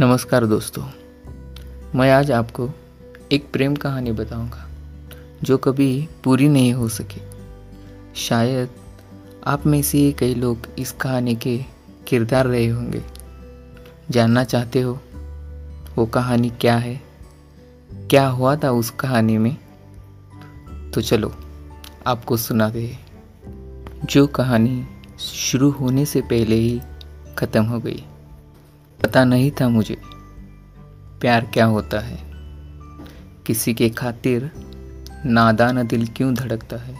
नमस्कार दोस्तों, मैं आज आपको एक प्रेम कहानी बताऊँगा, जो कभी पूरी नहीं हो सकी। शायद आप में से कई लोग इस कहानी के किरदार रहे होंगे। जानना चाहते हो, वो कहानी क्या है? क्या हुआ था उस कहानी में? तो चलो, आपको सुना दे। जो कहानी शुरू होने से पहले ही ख़त्म हो गई। पता नहीं था मुझे प्यार क्या होता है। किसी के खातिर नादान दिल क्यों धड़कता है?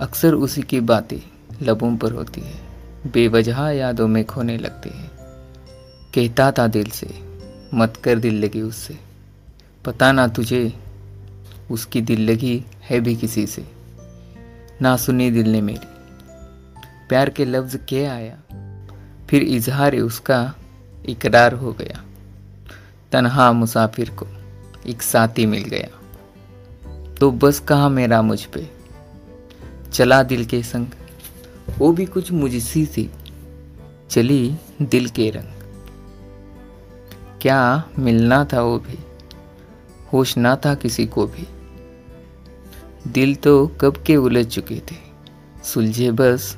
अक्सर उसी की बातें लबों पर होती है। बेवजह यादों में खोने लगती है। कहता था दिल से, मत कर दिल लगी उससे। पता ना तुझे, उसकी दिल लगी है भी किसी से। ना सुनी दिल ने मेरी। प्यार के लफ्ज़ क्या आया। फिर इजहार उसका इकरार हो गया। तनहा मुसाफिर को एक साथी मिल गया। तो बस कहा मेरा मुझ पे? चला दिल के संग। वो भी कुछ मुझसी थी। चली दिल के रंग। क्या मिलना था वो भी? होश ना था किसी को भी। दिल तो कब के उलझ चुके थे। सुलझे बस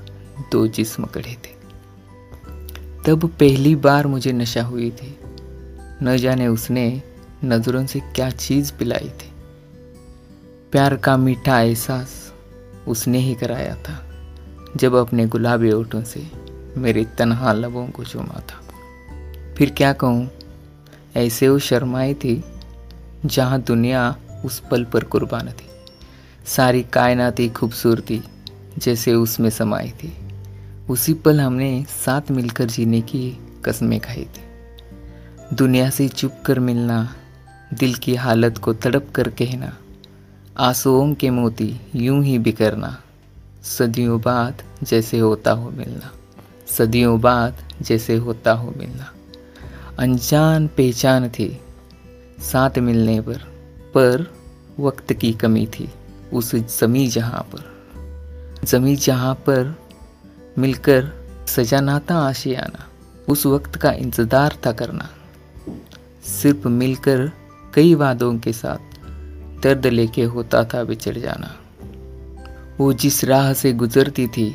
दो जिस्म कड़े थे। तब पहली बार मुझे नशा हुई थी। न जाने उसने नज़रों से क्या चीज़ पिलाई थी। प्यार का मीठा एहसास उसने ही कराया था, जब अपने गुलाबी ओठों से मेरे तनहा लबों को चूमा था। फिर क्या कहूँ, ऐसे वो शर्माई थी जहाँ दुनिया उस पल पर कुर्बान थी। सारी कायनाती खूबसूरती जैसे उसमें समाई थी। उसी पल हमने साथ मिलकर जीने की कस्में खाई थी। दुनिया से चुप कर मिलना, दिल की हालत को तड़प कर कहना, आंसुओं के मोती यूँ ही बिखरना, सदियों बाद जैसे होता हो मिलना, सदियों बाद जैसे होता हो मिलना। अनजान पहचान थी साथ मिलने पर पर वक्त की कमी थी उस जमी जहाँ पर। जमी जहाँ पर मिलकर सजाना था आशियाना, उस वक्त का इंतज़ार था करना। सिर्फ़ मिलकर कई वादों के साथ दर्द लेके होता था बिछड़ जाना। वो जिस राह से गुजरती थी,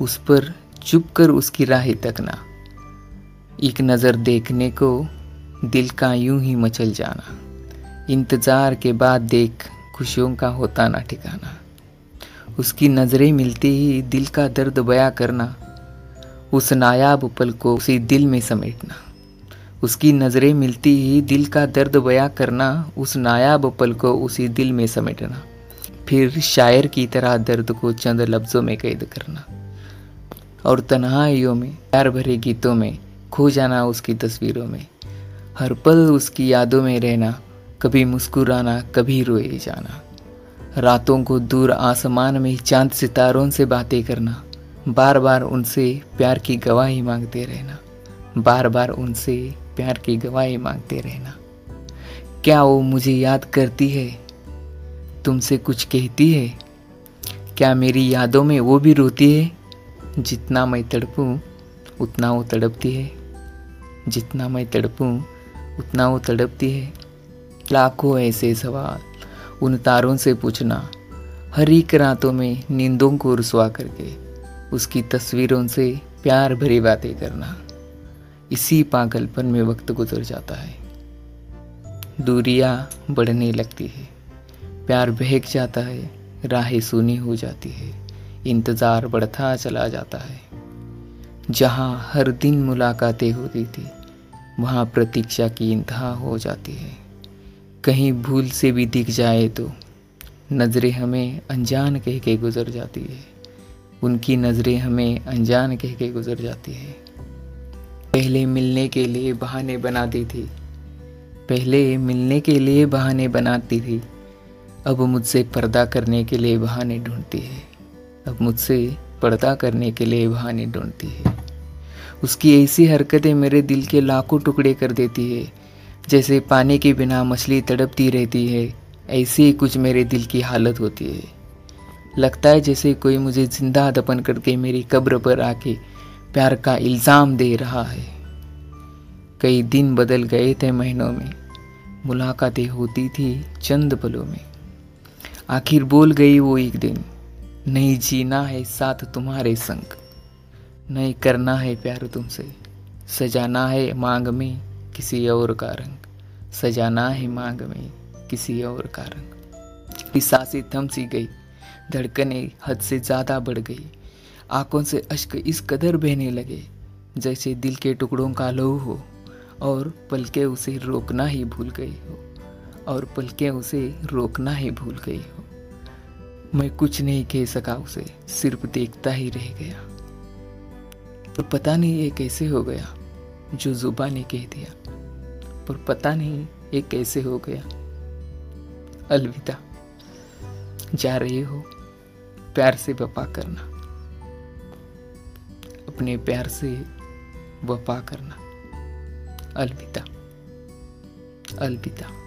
उस पर चुप कर उसकी राह तकना। एक नज़र देखने को दिल का यूँ ही मचल जाना। इंतज़ार के बाद देख खुशियों का होता ना ठिकाना। उसकी नज़रें मिलते ही दिल का दर्द बया करना, उस नायाब पल को उसी दिल में समेटना। उसकी नज़रें मिलती ही दिल का दर्द बया करना, उस नायाब पल को उसी दिल में समेटना। फिर शायर की तरह दर्द को चंद लफ्ज़ों में कैद करना। और तन्हाइयों में, प्यार भरे गीतों में, खो जाना उसकी तस्वीरों में। हर पल उसकी यादों में रहना, कभी मुस्कुराना, कभी रोए जाना। रातों को दूर आसमान में चाँद सितारों से बातें करना। बार बार उनसे प्यार की गवाही मांगते रहना। बार बार उनसे प्यार की गवाही मांगते रहना। क्या वो मुझे याद करती है? तुमसे कुछ कहती है? क्या मेरी यादों में वो भी रोती है? जितना मैं तड़पूं, उतना वो तड़पती है। जितना मैं तड़पूं, उतना वो तड़पती है। लाखों ऐसे सवाल उन तारों से पूछना हर एक रातों में नींदों को रुसवा करके उसकी तस्वीरों से प्यार भरी बातें करना, इसी पागलपन में वक्त गुजर जाता है। दूरियाँ बढ़ने लगती है, प्यार बहक जाता है, राहें सुनी हो जाती है, इंतज़ार बढ़ता चला जाता है। जहाँ हर दिन मुलाकातें होती थी, वहाँ प्रतीक्षा की इंतहा हो जाती है। कहीं भूल से भी दिख जाए तो नज़रें हमें अनजान कह के गुज़र जाती है। उनकी नज़रें हमें अनजान कह के गुज़र जाती है। पहले मिलने के लिए बहाने बनाती थी। पहले मिलने के लिए बहाने बनाती थी। अब मुझसे पर्दा करने के लिए बहाने ढूंढती है। अब मुझसे पर्दा करने के लिए बहाने ढूंढती है। उसकी ऐसी हरकतें मेरे दिल के लाखों टुकड़े कर देती है। जैसे पानी के बिना मछली तड़पती रहती है, ऐसे ही कुछ मेरे दिल की हालत होती है। लगता है जैसे कोई मुझे ज़िंदा दफन करके मेरी कब्र पर आके प्यार का इल्ज़ाम दे रहा है। कई दिन बदल गए थे महीनों में। मुलाकातें होती थी चंद पलों में। आखिर बोल गई वो एक दिन, नहीं जीना है साथ तुम्हारे संग। नहीं करना है प्यार तुमसे। सजाना है मांग में। किसी और का रंग। सजाना है मांग में किसी और का रंग। साँसें थम सी गई, धड़कने हद से ज़्यादा बढ़ गई। आँखों से अश्क इस कदर बहने लगे, जैसे दिल के टुकड़ों का लहू हो, और पलके उसे रोकना ही भूल गई हो, और पलके उसे रोकना ही भूल गई हो। मैं कुछ नहीं कह सका उसे, सिर्फ़ देखता ही रह गया। पर पता नहीं ये कैसे हो गया। जो जुबा ने कह दिया। पर पता नहीं ये कैसे हो गया। अलविदा। जा रहे हो प्यार से वफा करना। अपने प्यार से वफा करना। अलविदा। अलविदा।